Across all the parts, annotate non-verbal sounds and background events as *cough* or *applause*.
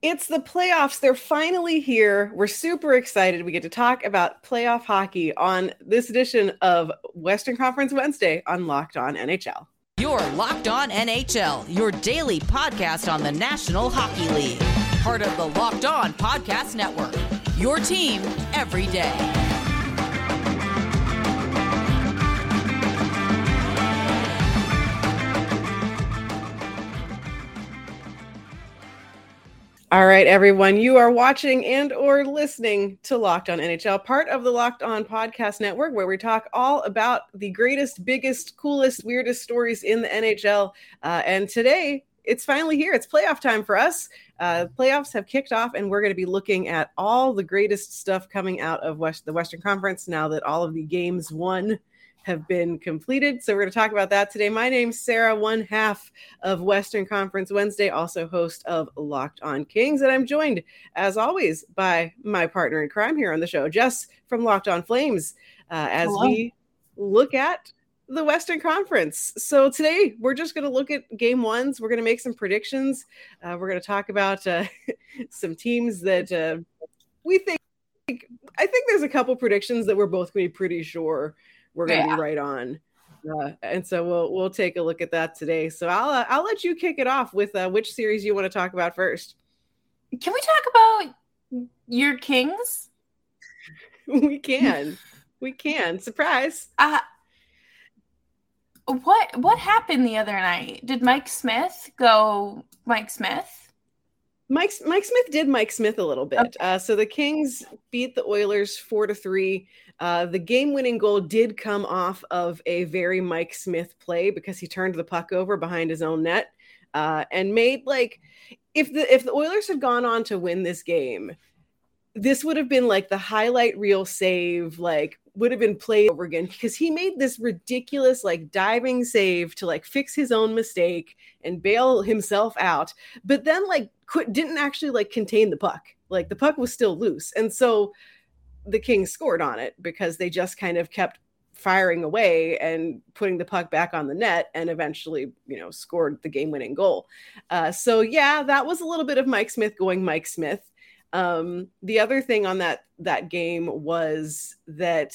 It's the playoffs. They're finally here. We're super excited. We get to talk about playoff hockey on this edition of Western Conference Wednesday on Locked On NHL. You're Locked On NHL, your daily podcast on the National Hockey League. Part of the Locked On Podcast Network. Your team every day. All right, everyone, you are watching and or listening to Locked On NHL, part of the Locked On Podcast Network, where we talk all about the greatest, biggest, coolest, weirdest stories in the NHL. Uh, and today, it's finally here. It's playoff time for us. Uh, playoffs have kicked off, and we're going to be looking at all the greatest stuff coming out of West, the Western Conference now that all of the games won have been completed. So we're going to talk about that today. My name's Sarah, one half of Western Conference Wednesday, also host of Locked On Kings. And I'm joined, as always, by my partner in crime here on the show, Jess from Locked On Flames, uh, as Hello. we look at the Western Conference. So today we're just going to look at game ones. We're going to make some predictions. Uh, we're going to talk about uh, *laughs* some teams that uh, we think. I think there's a couple predictions that we're both going to be pretty sure we're going to yeah. be right on. Uh, and so we'll we'll take a look at that today. So I'll uh, I'll let you kick it off with uh, which series you want to talk about first. Can we talk about your Kings? *laughs* we can, we can. Surprise! Uh, what what happened the other night? Did Mike Smith go Mike Smith? Mike Mike Smith did Mike Smith a little bit. Okay. Uh, so the Kings beat the Oilers four to three. Uh, the game-winning goal did come off of a very Mike Smith play because he turned the puck over behind his own net uh, and made like if the if the Oilers had gone on to win this game, this would have been like the highlight reel save, like would have been played over again because he made this ridiculous like diving save to like fix his own mistake and bail himself out, but then like could, didn't actually like contain the puck. Like the puck was still loose, and so the Kings scored on it because they just kind of kept firing away and putting the puck back on the net and eventually you know scored the game winning goal uh, so yeah that was a little bit of mike smith going mike smith um, the other thing on that that game was that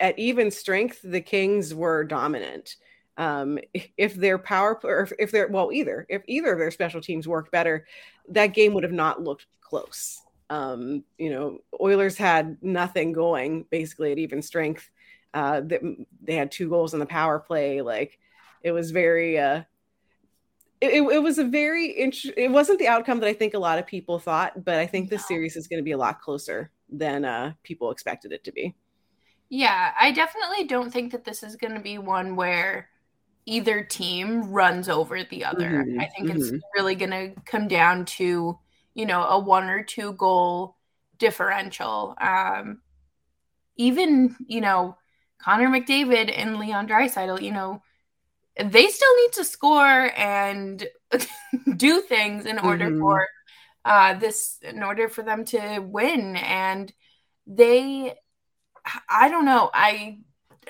at even strength, the Kings were dominant. Um, if their power or if, if they're well, either if either of their special teams worked better, that game would have not looked close. Um, you know, Oilers had nothing going basically at even strength. Uh, they, they had two goals in the power play. Like it was very uh, it, it was a very interesting it wasn't the outcome that i think a lot of people thought but i think the series is going to be a lot closer than uh, people expected it to be yeah i definitely don't think that this is going to be one where either team runs over the other mm-hmm. i think mm-hmm. it's really going to come down to you know a one or two goal differential. Um even you know connor mcdavid and leon draisaitl you know they still need to score and *laughs* do things in order mm-hmm. for uh, this in order for them to win. And they i don't know. I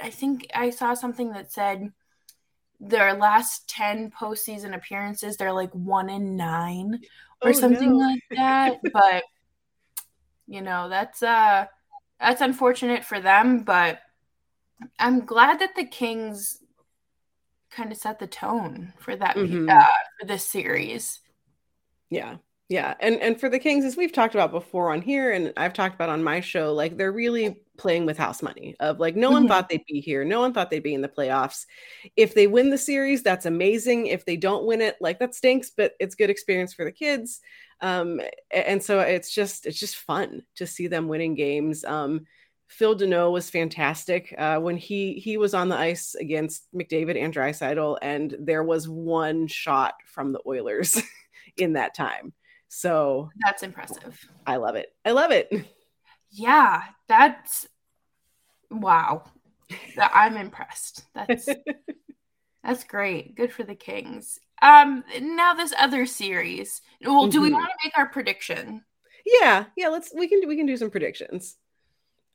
i think i saw something that said their last 10 postseason appearances they're like one in nine or oh, something no. like that *laughs* but you know that's uh that's unfortunate for them but i'm glad that the kings kind of set the tone for that mm-hmm. uh, for this series. Yeah. Yeah. And and for the Kings, as we've talked about before on here, and I've talked about on my show, like they're really playing with house money of like no one mm-hmm. thought they'd be here. No one thought they'd be in the playoffs. If they win the series, that's amazing. If they don't win it, like that stinks, but it's good experience for the kids. Um, and so it's just it's just fun to see them winning games. Um, Phil Danault was fantastic uh, when he he was on the ice against McDavid and Draisaitl, and there was one shot from the Oilers *laughs* in that time. So that's impressive. I love it. I love it. Yeah, that's wow. I'm impressed. That's *laughs* that's great. Good for the Kings. Um, now this other series. Well, do mm-hmm. we want to make our prediction? Yeah, yeah. Let's we can we can do some predictions.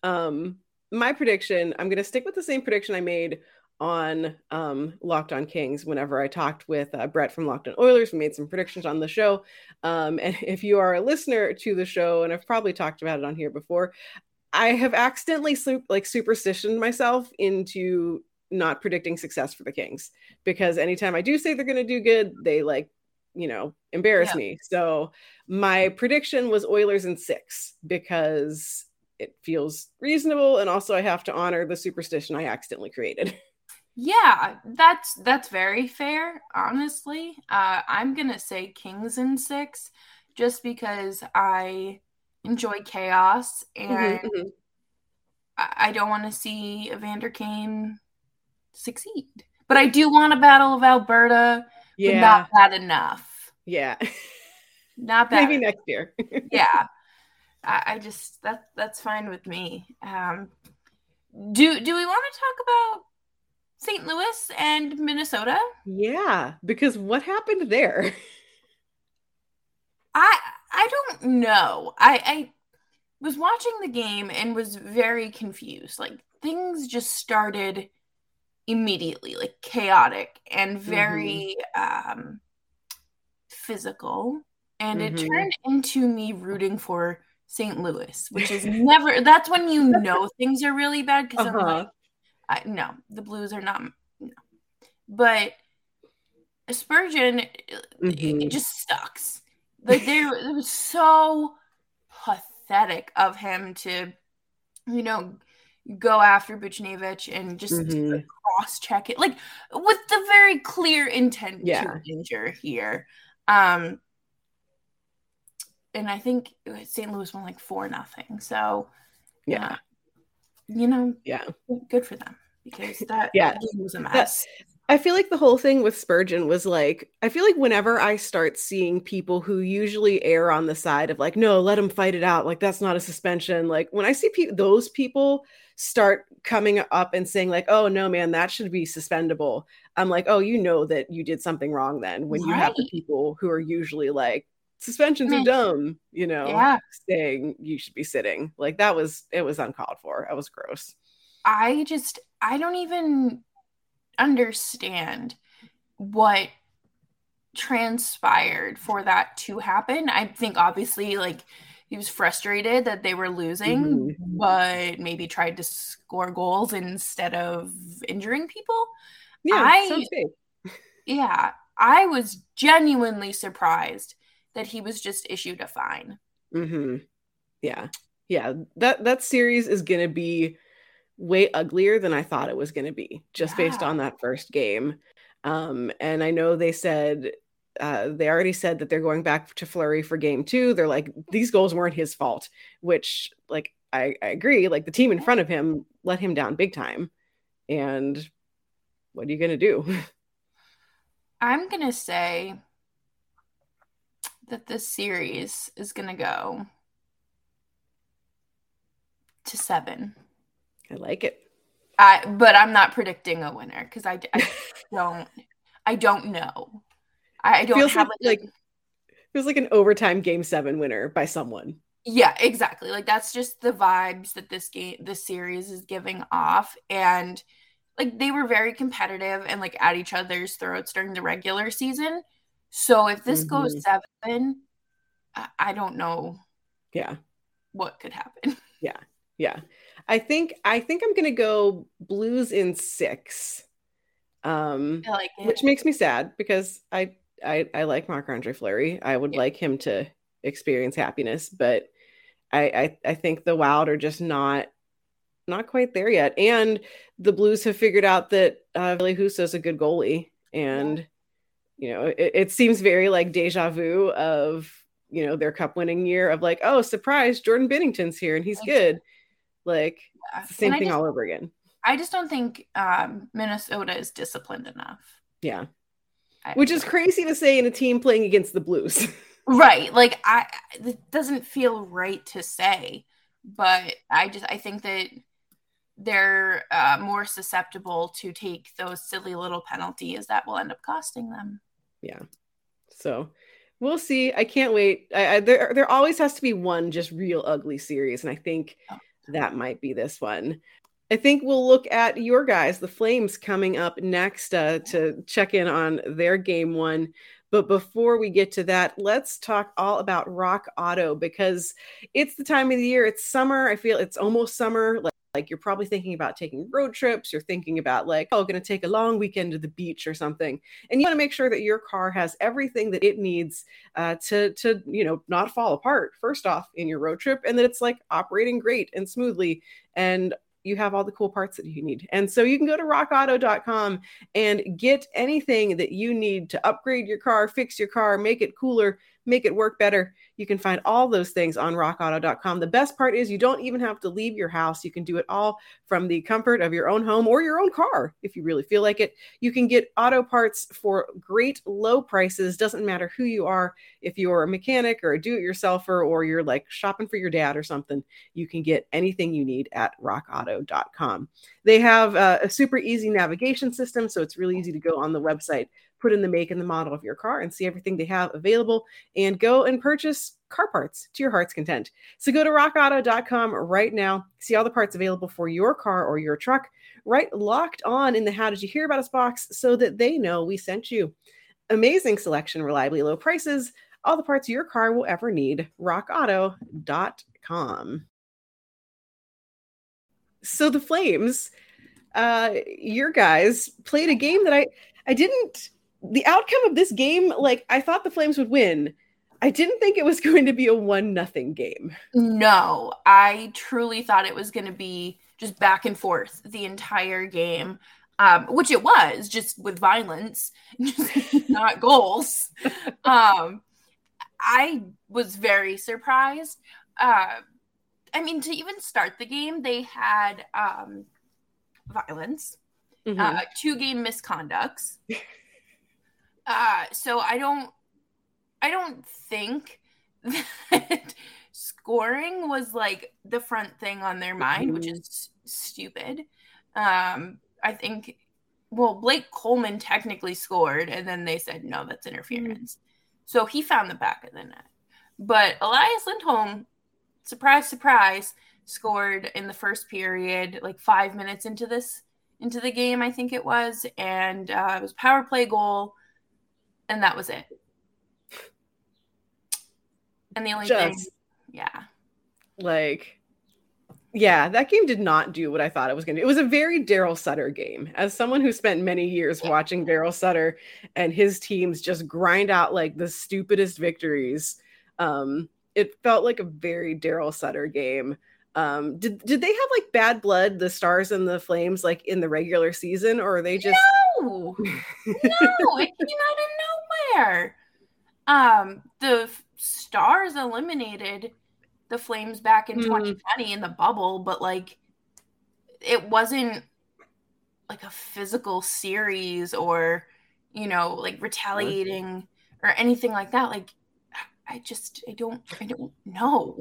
Um, my prediction, I'm going to stick with the same prediction I made on um, Locked On Kings whenever I talked with uh, Brett from Locked On Oilers. We made some predictions on the show. Um, and *laughs* if you are a listener to the show, and I've probably talked about it on here before, I have accidentally like superstitioned myself into not predicting success for the Kings because anytime I do say they're going to do good, they like, you know, embarrass yeah. me. So my prediction was Oilers in six because it feels reasonable and also I have to honor the superstition I accidentally created. *laughs* Yeah, that's that's very fair, honestly. Uh, I'm gonna say Kings in six, just because I enjoy chaos mm-hmm, and mm-hmm, mm-hmm. I, I don't want to see Evander Kane succeed. But I do want a Battle of Alberta, yeah. not bad enough. Yeah. Not *laughs* bad. Maybe next year. *laughs* yeah. I, I, just that that's fine with me. Um do do we want to talk about St. Louis and Minnesota? Yeah, because what happened there? *laughs* I I don't know. I I was watching the game and was very confused. Like things just started immediately, like chaotic and very mm-hmm. um physical. And mm-hmm. it turned into me rooting for St. Louis, which is never that's when you *laughs* know things are really bad because uh-huh. I'm like, I, no, the Blues are not. No. But Spurgeon, mm-hmm. it, it, just sucks. Like they, *laughs* it was so pathetic of him to, you know, go after Buchnevich and just mm-hmm. cross check it, like with the very clear intent yeah. to injure here. Um, and I think St. Louis won like four nothing. So yeah, uh, you know, yeah, good for them because *laughs* that yeah was a mess. I feel like the whole thing with Spurgeon was like, I feel like whenever I start seeing people who usually err on the side of like, no, let them fight it out, like that's not a suspension. Like when I see pe- those people start coming up and saying like, oh no, man, that should be suspendable. I'm like, oh, you know that you did something wrong then when right. you have the people who are usually like, suspensions are dumb, you know, yeah. saying you should be sitting. Like that was it was uncalled for. That was gross. I just I don't even understand what transpired for that to happen. I think obviously like he was frustrated that they were losing, mm-hmm. but maybe tried to score goals instead of injuring people. Yeah, I, yeah, I was genuinely surprised that he was just issued a fine. Mm-hmm. Yeah. Yeah. That that series is gonna be way uglier than I thought it was gonna be, just yeah. based on that first game. Um, and I know they said uh, they already said that they're going back to Fleury for game two. They're like, these goals weren't his fault, which like I, I agree. Like the team in front of him let him down big time. And what are you gonna do? *laughs* I'm gonna say that this series is going to go to seven. I like it. I, but I'm not predicting a winner because I, I *laughs* don't I don't know. I, I don't feels have like, like feels like an overtime game seven winner by someone. Yeah, exactly. Like that's just the vibes that this game this series is giving off. And like they were very competitive and like at each other's throats during the regular season. So if this mm-hmm. goes seven, I, I don't know. Yeah. What could happen? *laughs* Yeah. Yeah. I think I think I'm gonna go blues in six. Um like which makes me sad because I I, I like Marc Andre Fleury. I would yeah. like him to experience happiness, but I, I I think the Wild are just not not quite there yet. And the Blues have figured out that uh Ville Husso is a good goalie. And you know, it, it seems very like deja vu of you know their cup winning year of like, oh, surprise, Jordan Binnington's here and he's good. Like same thing just, all over again. I just don't think um, Minnesota is disciplined enough. Yeah, I, which is crazy to say in a team playing against the Blues. *laughs* right, like I, it doesn't feel right to say, but I just I think that they're uh, more susceptible to take those silly little penalties that will end up costing them yeah. So we'll see. I can't wait. I, I, there, there always has to be one just real ugly series, and I think oh. that might be this one. I think we'll look at your guys, the Flames, coming up next uh, to check in on their game one. But before we get to that, let's talk all about Rock Auto because it's the time of the year. It's summer. I feel it's almost summer. Like, like you're probably thinking about taking road trips. You're thinking about like, oh, going to take a long weekend to the beach or something, and you want to make sure that your car has everything that it needs uh, to to you know not fall apart. First off, in your road trip, and that it's like operating great and smoothly. And you have all the cool parts that you need. And so you can go to rockauto.com and get anything that you need to upgrade your car, fix your car, make it cooler, make it work better. You can find all those things on rockauto.com. The best part is you don't even have to leave your house. You can do it all from the comfort of your own home or your own car if you really feel like it. You can get auto parts for great low prices. Doesn't matter who you are. If you're a mechanic or a do it yourselfer or you're like shopping for your dad or something, you can get anything you need at rockauto.com. They have uh, a super easy navigation system, so it's really easy to go on the website put in the make and the model of your car and see everything they have available and go and purchase car parts to your heart's content. So go to rockauto.com write now, see all the parts available for your car or your truck, right locked on in the How Did You Hear About Us box so that they know we sent you. Amazing selection, reliably low prices, all the parts your car will ever need. rockauto.com. So the Flames, uh, your guys played a game that I I didn't the outcome of this game, like I thought the Flames would win. I didn't think it was *laughs* going to be a one nothing game. No, I truly thought it was going to be just back and forth the entire game, um, which it was, just with violence, *laughs* just not *laughs* goals. Um, I was very surprised. Uh, I mean, to even start the game, they had um, violence, mm-hmm. uh, two game misconducts. Uh, so I don't, I don't think *laughs* that scoring was like the front thing on their mind, which mm-hmm. is stupid. Um, I think, well, Blake Coleman technically scored, and then they said no, that's interference. Mm-hmm. So he found the back of the net. But Elias Lindholm, surprise, surprise, scored in the first period, like five minutes into this into the game, I think it was, and uh, it was power play goal and that was it. And the only Just, thing, yeah, like, yeah, that game did not do what I thought it was going to. Do. It was a very Daryl Sutter game. As someone who spent many years watching Daryl Sutter and his teams just grind out like the stupidest victories, um, it felt like a very Daryl Sutter game. Um, did did they have like bad blood, the Stars and the Flames, like in the regular season, or are they just no, *laughs* no? it came nowhere. Um, the Stars eliminated the Flames back in mm. 2020 in the bubble, but like it wasn't like a physical series or you know like retaliating or anything like that. Like I just I don't I don't know.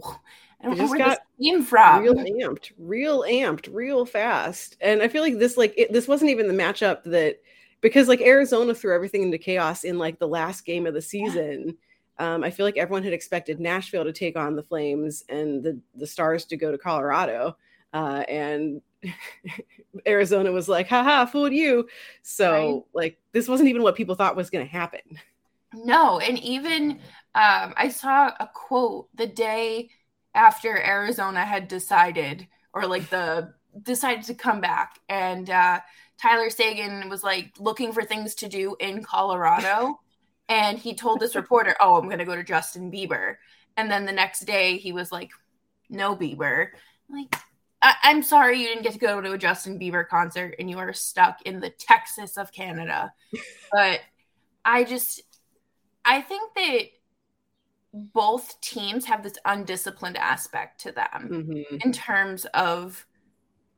I don't know where this came from. Real amped, real amped, real fast. And I feel like this like it, this wasn't even the matchup that because like Arizona threw everything into chaos in like the last game of the season. Um, I feel like everyone had expected Nashville to take on the Flames and the the Stars to go to Colorado. Uh, and *laughs* Arizona was like, haha, fooled you. So, right. like, this wasn't even what people thought was going to happen. No. And even um, I saw a quote the day after Arizona had decided, or like the decided to come back, and uh, Tyler Seguin was like looking for things to do in Colorado, *laughs* and he told this reporter, "Oh, I'm going to go to Justin Bieber," and then the next day he was like, "No Bieber." like, I- I'm sorry you didn't get to go to a Justin Bieber concert and you are stuck in the Texas of Canada, *laughs* but I just, I think that both teams have this undisciplined aspect to them mm-hmm. in terms of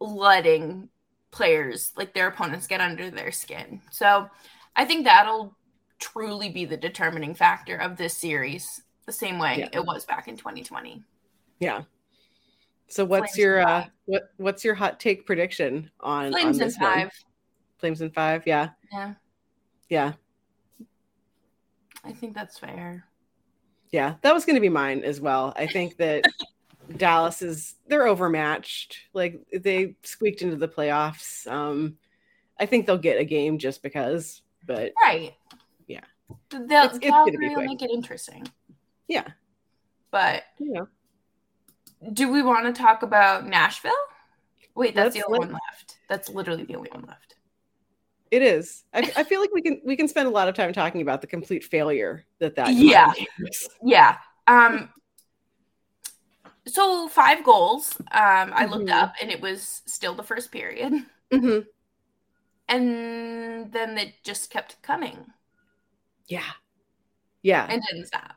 letting players like their opponents get under their skin. So I think that'll truly be the determining factor of this series, the same way yeah. it was back in 2020. Yeah. So what's Flames your uh what what's your hot take prediction on Flames on in five? One? Flames in five, yeah. Yeah. Yeah. I think that's fair yeah, that was going to be mine as well. I think that *laughs* Dallas is they're overmatched. Like they squeaked into the playoffs. Um, I think they'll get a game just because, but right, yeah, they'll, it's, Calgary will make it interesting. Yeah, but yeah, do we want to talk about Nashville? Wait, that's Let's the only let... one left. That's literally the only one left. It is. I, I, feel like we can we can spend a lot of time talking about the complete failure that that *laughs* yeah yeah um so five goals um i looked mm-hmm. up and it was still the first period. Mm-hmm. and then it just kept coming. Yeah. Yeah. And didn't stop.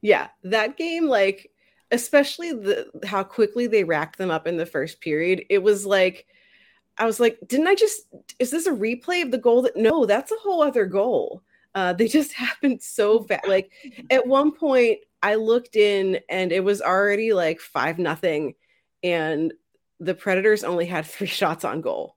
Yeah. That game like especially the how quickly they racked them up in the first period it was like i was like didn't i just is this a replay of the goal that no that's a whole other goal. Uh, they *laughs* just happened so fast like at one point I looked in and it was already like five nothing, and the Predators only had *laughs* three shots on goal.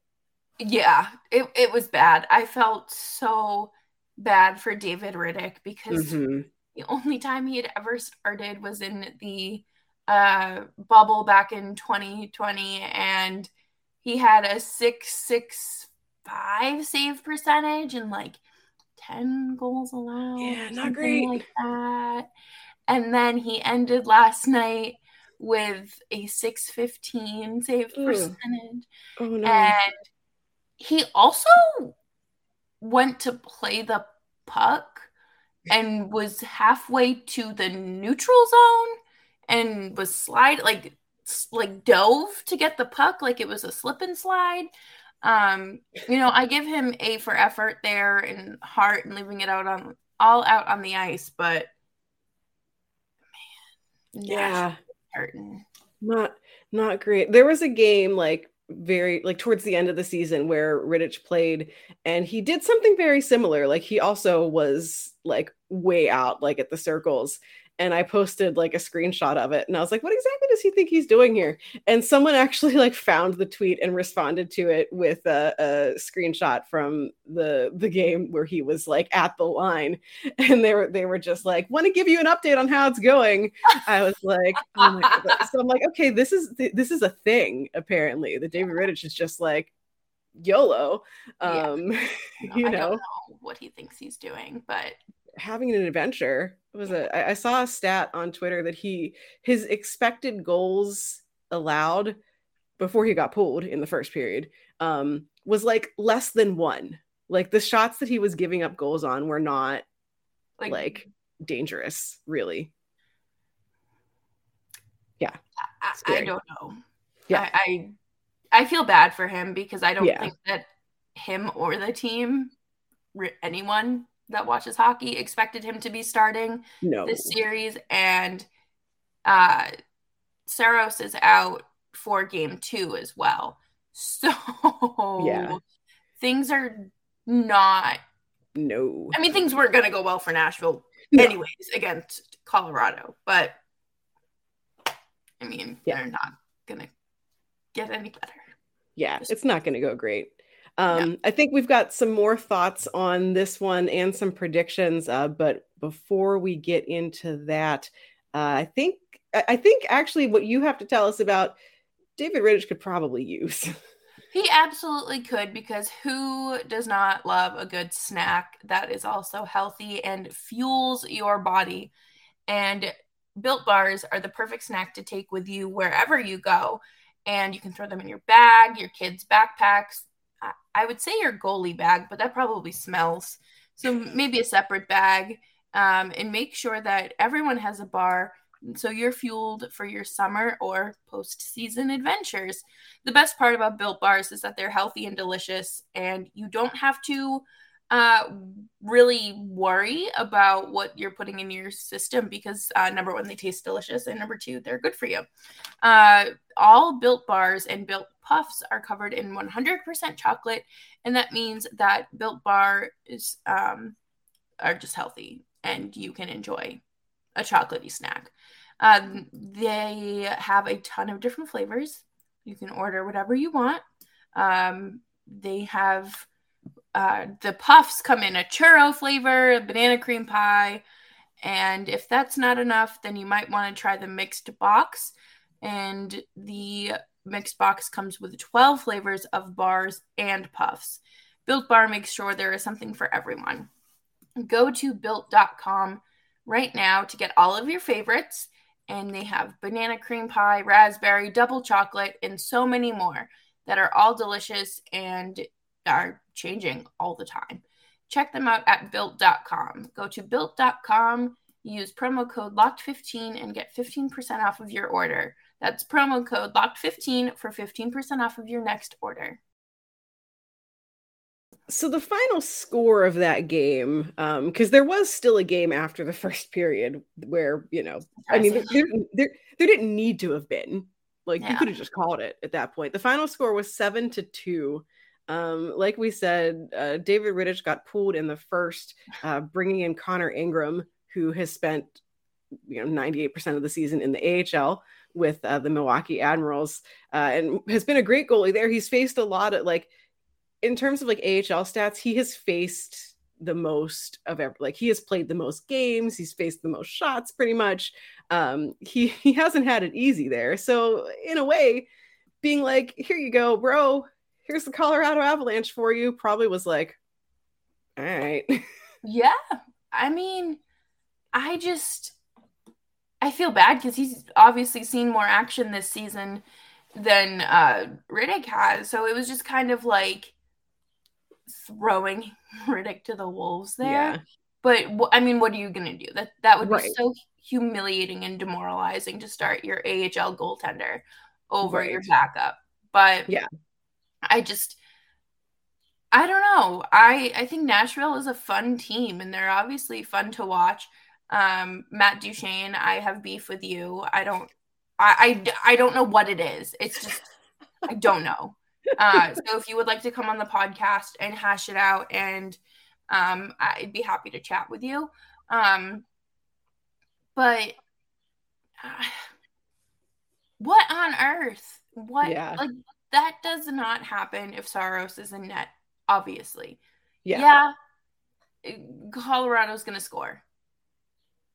Yeah, it, it was bad. I felt so bad for David Rittich because mm-hmm. the only time he had ever started was in the uh, bubble back in 2020, and he had a six six five save percentage and like 10 goals allowed. Yeah, not great. Like that. And then he ended last night with a 615 save Ooh. percentage. Oh, no. And he also went to play the puck and was halfway to the neutral zone and was slide like like dove to get the puck like it was a slip and slide um you know i give him a for effort there and heart and leaving it out on all out on the ice but yeah. hurting not not great. There was a game like very like towards the end of the season where Rittich played and he did something very similar. Like he also was like way out like at the circles and I posted like a screenshot of it and I was like, what exactly does he think he's doing here? And someone *laughs* actually like found the tweet and responded to it with a, a screenshot from the the game where he was like at the line *laughs* and they were they were just like, want to give you an update on how it's going. I was like, oh *laughs* so I'm like, okay, this is this is a thing apparently. The David Rittich is just like YOLO. Um, yeah. you know. know what he thinks he's doing, but having an adventure. Was a I saw a stat on Twitter that he his expected goals allowed before he got pulled in the first period um was like less than one. Like the shots that he was giving up goals on were not like, like dangerous really. Yeah. I, I, don't know. Yeah. I, I, I feel bad for him because i don't yeah. think that him or the team anyone that watches hockey expected him to be starting no. this series, and uh, Saros is out for game two as well. So yeah, things are not. No, I mean things weren't going to go well for Nashville, no. anyways, against Colorado. But I mean, yeah. they're not going to get any better. Yeah, it's not going to go great. Um, yeah. I think we've got some more thoughts on this one and some predictions. Uh, but before we get into that, uh, I think I think actually what you have to tell us about David Rittich could probably use. *laughs* He absolutely could because who does not love a good snack that is also healthy and fuels your body? And built bars are the perfect snack to take with you wherever you go. And you can throw them in your bag, your kids' backpacks, I would say your goalie bag, but that probably smells. So maybe a separate bag. Um, and make sure that everyone has a bar so you're fueled for your summer or post-season adventures. The best part about built bars is that they're healthy and delicious, and you don't have to uh, really worry about what you're putting in your system because uh, number one, they taste delicious, and number two, they're good for you. Uh, all built bars and built puffs are covered in 100% chocolate, and that means that built bar is um, are just healthy, and you can enjoy a chocolatey snack. Um, they have a ton of different flavors. You can order whatever you want. Um, they have uh, the puffs come in a churro flavor, a banana cream pie, and if that's not enough, then you might want to try the mixed box. and the mixed box comes with 12 flavors of bars and puffs. Built Bar makes sure there is something for everyone. Go to built.com right now to get all of your favorites, and they have banana cream pie, raspberry, double chocolate, and so many more that are all delicious and are changing all the time. Check them out at built.com. Go to built.com, use promo code LOCKED15 and get 15% off of your order. That's promo code LOCKED15 for 15% off of your next order. So the final score of that game, because um, there was still a game after the *laughs* first period where, you know, I mean, there, there, there, there didn't need to have been. Like yeah. you could have just called it at that point. The final score was seven to two. Um, like we said, uh, David Rittich got pulled in the first, uh, bringing in Connor Ingram, who has spent you know 98% of the season in the AHL with uh, the Milwaukee Admirals uh, and has been a great goalie there. He's faced a lot of like in terms of like AHL stats, he has faced the most of ever like he has played the most games, he's faced the most shots pretty much. Um he he hasn't had it easy there. So in a way, being like, here you go, bro, here's the Colorado Avalanche for you, probably was like, all right. *laughs* Yeah. I mean, I just I feel bad because he's obviously seen more action this season than uh Rittich has. So it was just kind of like throwing *laughs* Rittich to the wolves there. Yeah. But I mean, what are you gonna do? That that would right. be so humiliating and demoralizing to start your AHL goaltender over right. your backup. But yeah, I just I don't know. I I think Nashville is a fun team, and they're obviously fun to watch. Um, Matt Duchene, I have beef with you. I don't. I, I, I don't know what it is. It's just I don't know. Uh, so if you would like to come on the podcast and hash it out, and um, I'd be happy to chat with you. Um, but uh, what on earth? What yeah. like that does not happen if Saros is in net, obviously. Yeah. Yeah. Colorado's going to score.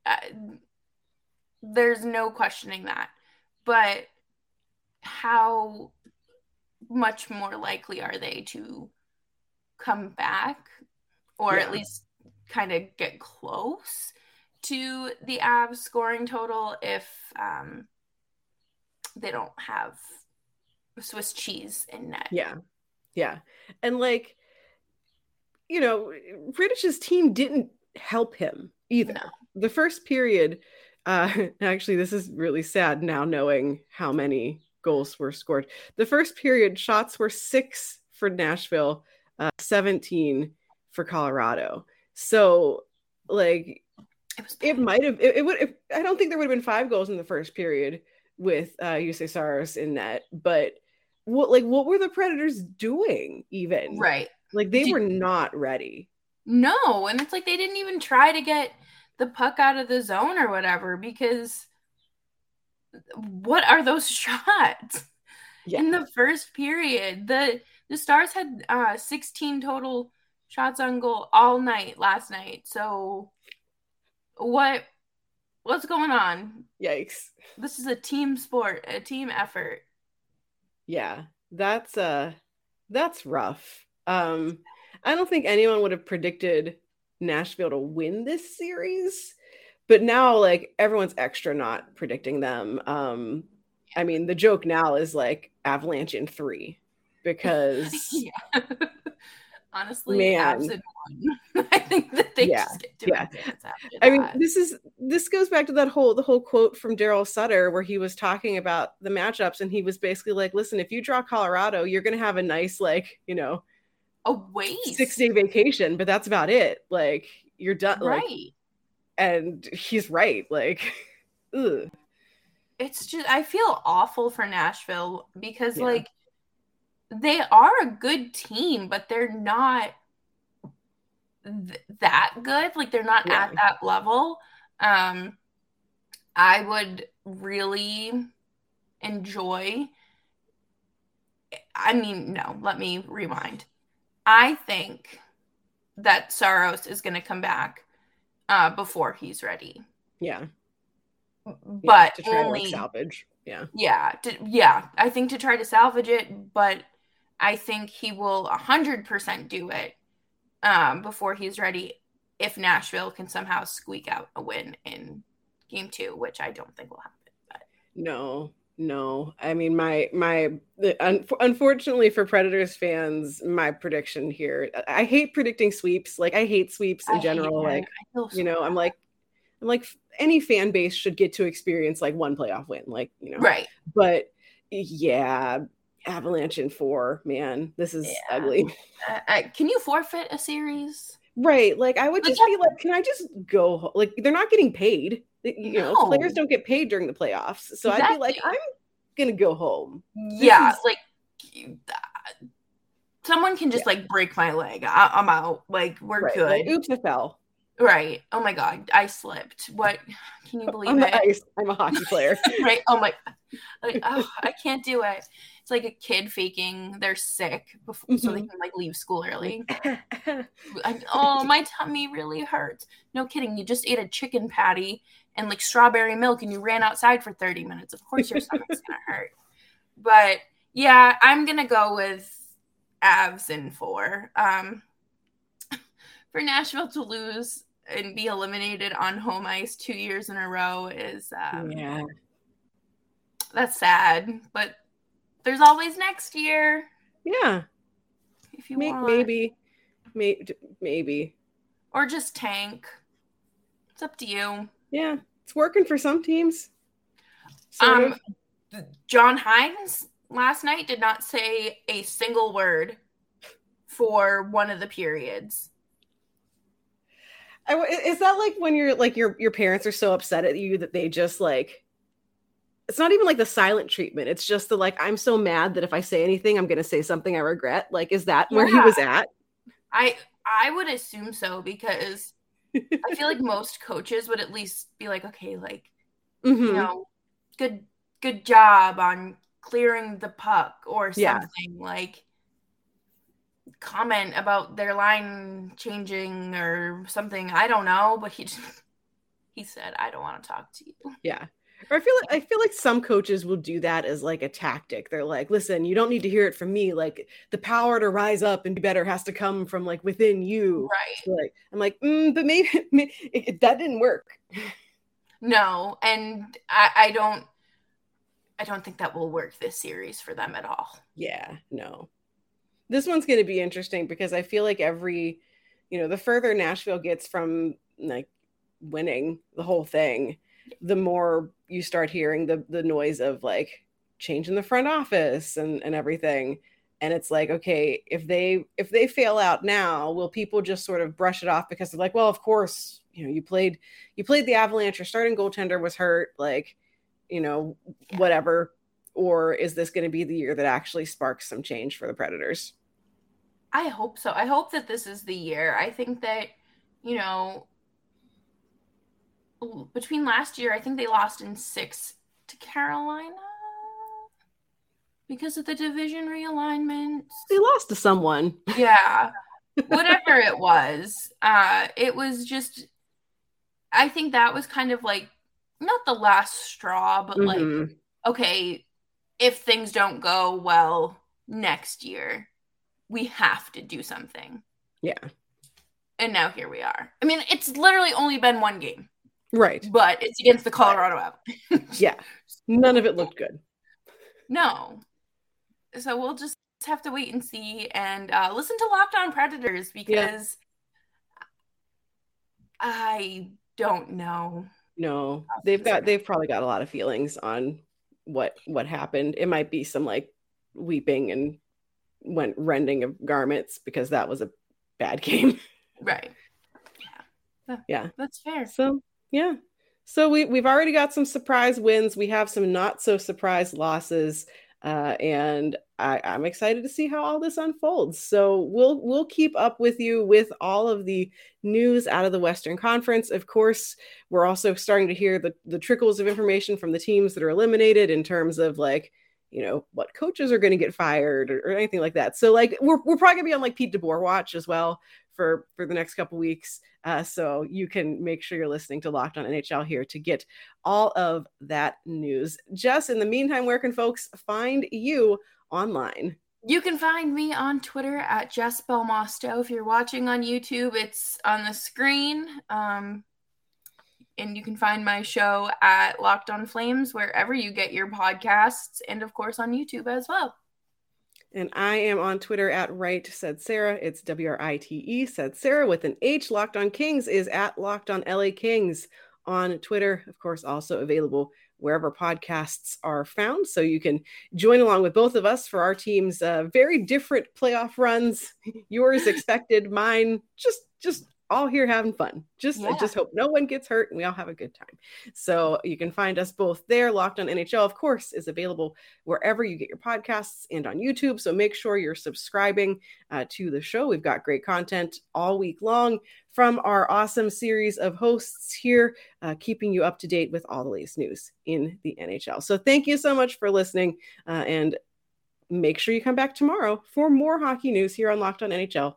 Uh, there's no questioning that. But how much more likely are they to come back or yeah. at least kind of get close to the Avs scoring total if um, they don't have Swiss cheese in net. Yeah. Yeah. And like, you know, Rittich's team didn't help him either. No. The first period, uh, *laughs* actually, this is really sad now knowing how many goals were scored. The first period, shots were six for Nashville, uh, 17 for Colorado. So, like, it, it might have, it, it would, I don't think there would have been five goals in the first period with uh, Juuse Saros in net, but what like what were the predators doing even? Right. Like they Did, were not ready. No and it's like they didn't even try to get the puck out of the zone or whatever because what are those *laughs* shots? Yeah. in the first period the the stars had uh 16 total shots on goal all night last night. So what what's going on? Yikes. This is a team sport a team effort yeah that's uh that's rough. Um i don't think anyone would have predicted nashville to win this series but now like everyone's extra not predicting them. Um i mean the joke now is like avalanche in three *laughs* because yeah *laughs* honestly man *laughs* I think that they yeah, just get to yeah. I mean, this is this goes back to that whole the whole quote from Daryl Sutter where he was talking about the matchups and he was basically like, listen, if you draw Colorado, you're gonna have a nice like, you know, a wait six day vacation, but that's about it. Like you're done. Right. Like, and he's right. Like, *laughs* ugh. it's just I feel awful for Nashville because yeah. like they are a good team, but they're not th- that good. Like they're not yeah. at that level. Um, I would really enjoy. I mean, no, let me rewind. I think that Saros is going to come back uh, before he's ready. Yeah. but to try only to like, salvage. Yeah. Yeah, to, yeah. I think to try to salvage it, but I think he will hundred percent do it um, before he's ready. If Nashville can somehow squeak out a win in game two, which I don't think will happen. But. No, no. I mean, my my un- unfortunately for Predators fans, my prediction here. I hate predicting sweeps. Like I hate sweeps in I general. Like so you know, I'm like, I'm like any fan base should get to experience like one playoff win. Like you know, right. but yeah. Avalanche in four, man. This is Yeah. ugly. *laughs* Uh, uh, can you forfeit a series? Right. Like I would Like, just be like, can I just go? Like they're not getting paid. You know, No. players don't get paid during the playoffs. So I'd be like, I'm gonna go home. Yeah, is- like someone can just like break my leg. I, I'm out. Like we're Right. good. Like, oops, I fell. right. Oh my god, I slipped. What? Can you *laughs* believe the it? ice. I'm a hockey player. *laughs* right. Oh my. Like, oh, I can't do it. It's like a kid faking they're sick before, so they Mhm. can like leave school early. *laughs* I, oh, my tummy really hurts. No kidding. You just ate a chicken patty and like strawberry milk and you ran outside for 30 minutes. Of course your stomach's gonna *laughs* hurt. But yeah, I'm gonna go with Avs in four. Um *laughs* for Nashville to lose and be eliminated on home ice two years in a row is um yeah. that's sad. But there's always next year Yeah. if you May- want. maybe. May- maybe. Or just tank. It's up to you. Yeah. It's working for some teams. Sort Um, of. John Hynes last night did not say a single word for one of the periods. I is that like when you're like your your parents are so upset at you that they just like it's not even like the silent treatment. It's just the like I'm so mad that if I say anything, I'm gonna say something I regret. Like, is that where he was at? I I would assume so because I feel like most coaches would at least be like, okay, like Mhm. you know, good good job on clearing the puck or Yeah. something like comment about their line changing or something. I don't know, but he just, *laughs* he said, I don't want to talk to you. Yeah. Or I feel like I feel like some coaches will do that as like a tactic. They're like, listen, you don't need to hear it from me. Like the power to rise up and be better has to come from like within you. Right. Like I'm like, mm, but maybe, *laughs* may- it, it- that didn't work. *laughs* No, and I, I don't I don't think that will work this series for them at all. Yeah, no. This one's going to be interesting because I feel like every, you know, the further Nashville gets from like winning the whole thing, the more you start hearing the the noise of like changing the front office and and everything. And it's like, okay, if they if they fail out now, will people just sort of brush it off because they're like, well, of course, you know, you played you played the Avalanche, your starting goaltender was hurt, like, you know, whatever or is this going to be the year that actually sparks some change for the Predators? I hope so. I hope that this is the year. I think that, you know, between last year, I think they lost in six to Carolina because of the division realignment. They lost to someone. Yeah. *laughs* Whatever it was. Uh it was just I think that was kind of like not the last straw, but like Mhm. okay, if things don't go well next year, we have to do something. yeah, And now here we are. I mean, it's literally only been one game, right. but it's against the Colorado Avalanche. *laughs* Yeah, none of it looked good. No. So we'll just have to wait and see and uh, listen to Locked On Predators because I don't know. No, they've got they've probably got a lot of feelings on what what happened. It might be some like weeping and went rending of garments because that was a bad *laughs* game. Right. Yeah. Yeah. That's fair. So yeah. So we we've already got some surprise wins. We have some not so surprise losses. Uh, and I, I'm excited to see how all this unfolds. So we'll we'll keep up with you with all of the news out of the Western Conference. Of course, we're also starting to hear the the trickles of information from the teams that are eliminated in terms of like you know, what coaches are going to get fired or, or, anything like that. So like we're, we're probably gonna be on like Pete DeBoer watch as well for for the next couple weeks. Uh, so you can make sure you're listening to Locked On NHL here to get all of that news. Just in the meantime, where can folks find you online? You can find me on Twitter at Jess Belmosto. If you're watching on YouTube, it's on the screen. Um, and you can find my show at Locked On Flames wherever you get your podcasts, and of course on YouTube as well. And I am on Twitter at Write Said Sarah. It's W R I T E said Sarah with an H. Locked On Kings is at Locked On LA Kings on Twitter. Of course, also available wherever podcasts are found. So you can join along with both of us for our team's uh, very different playoff runs. *laughs* Yours expected, mine just just all here having fun. Just yeah. I just hope no one gets hurt and we all have a good time. So you can find us both there. Locked on NHL, of course, is available wherever you get your podcasts and on YouTube. So make sure you're subscribing uh, to the show. We've got great content all week long from our awesome series of hosts here, uh, keeping you up to date with all the latest news in the NHL. So thank you so much for listening, uh, and make sure you come back tomorrow for more hockey news here on Locked on NHL